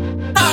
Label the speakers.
Speaker 1: Ah!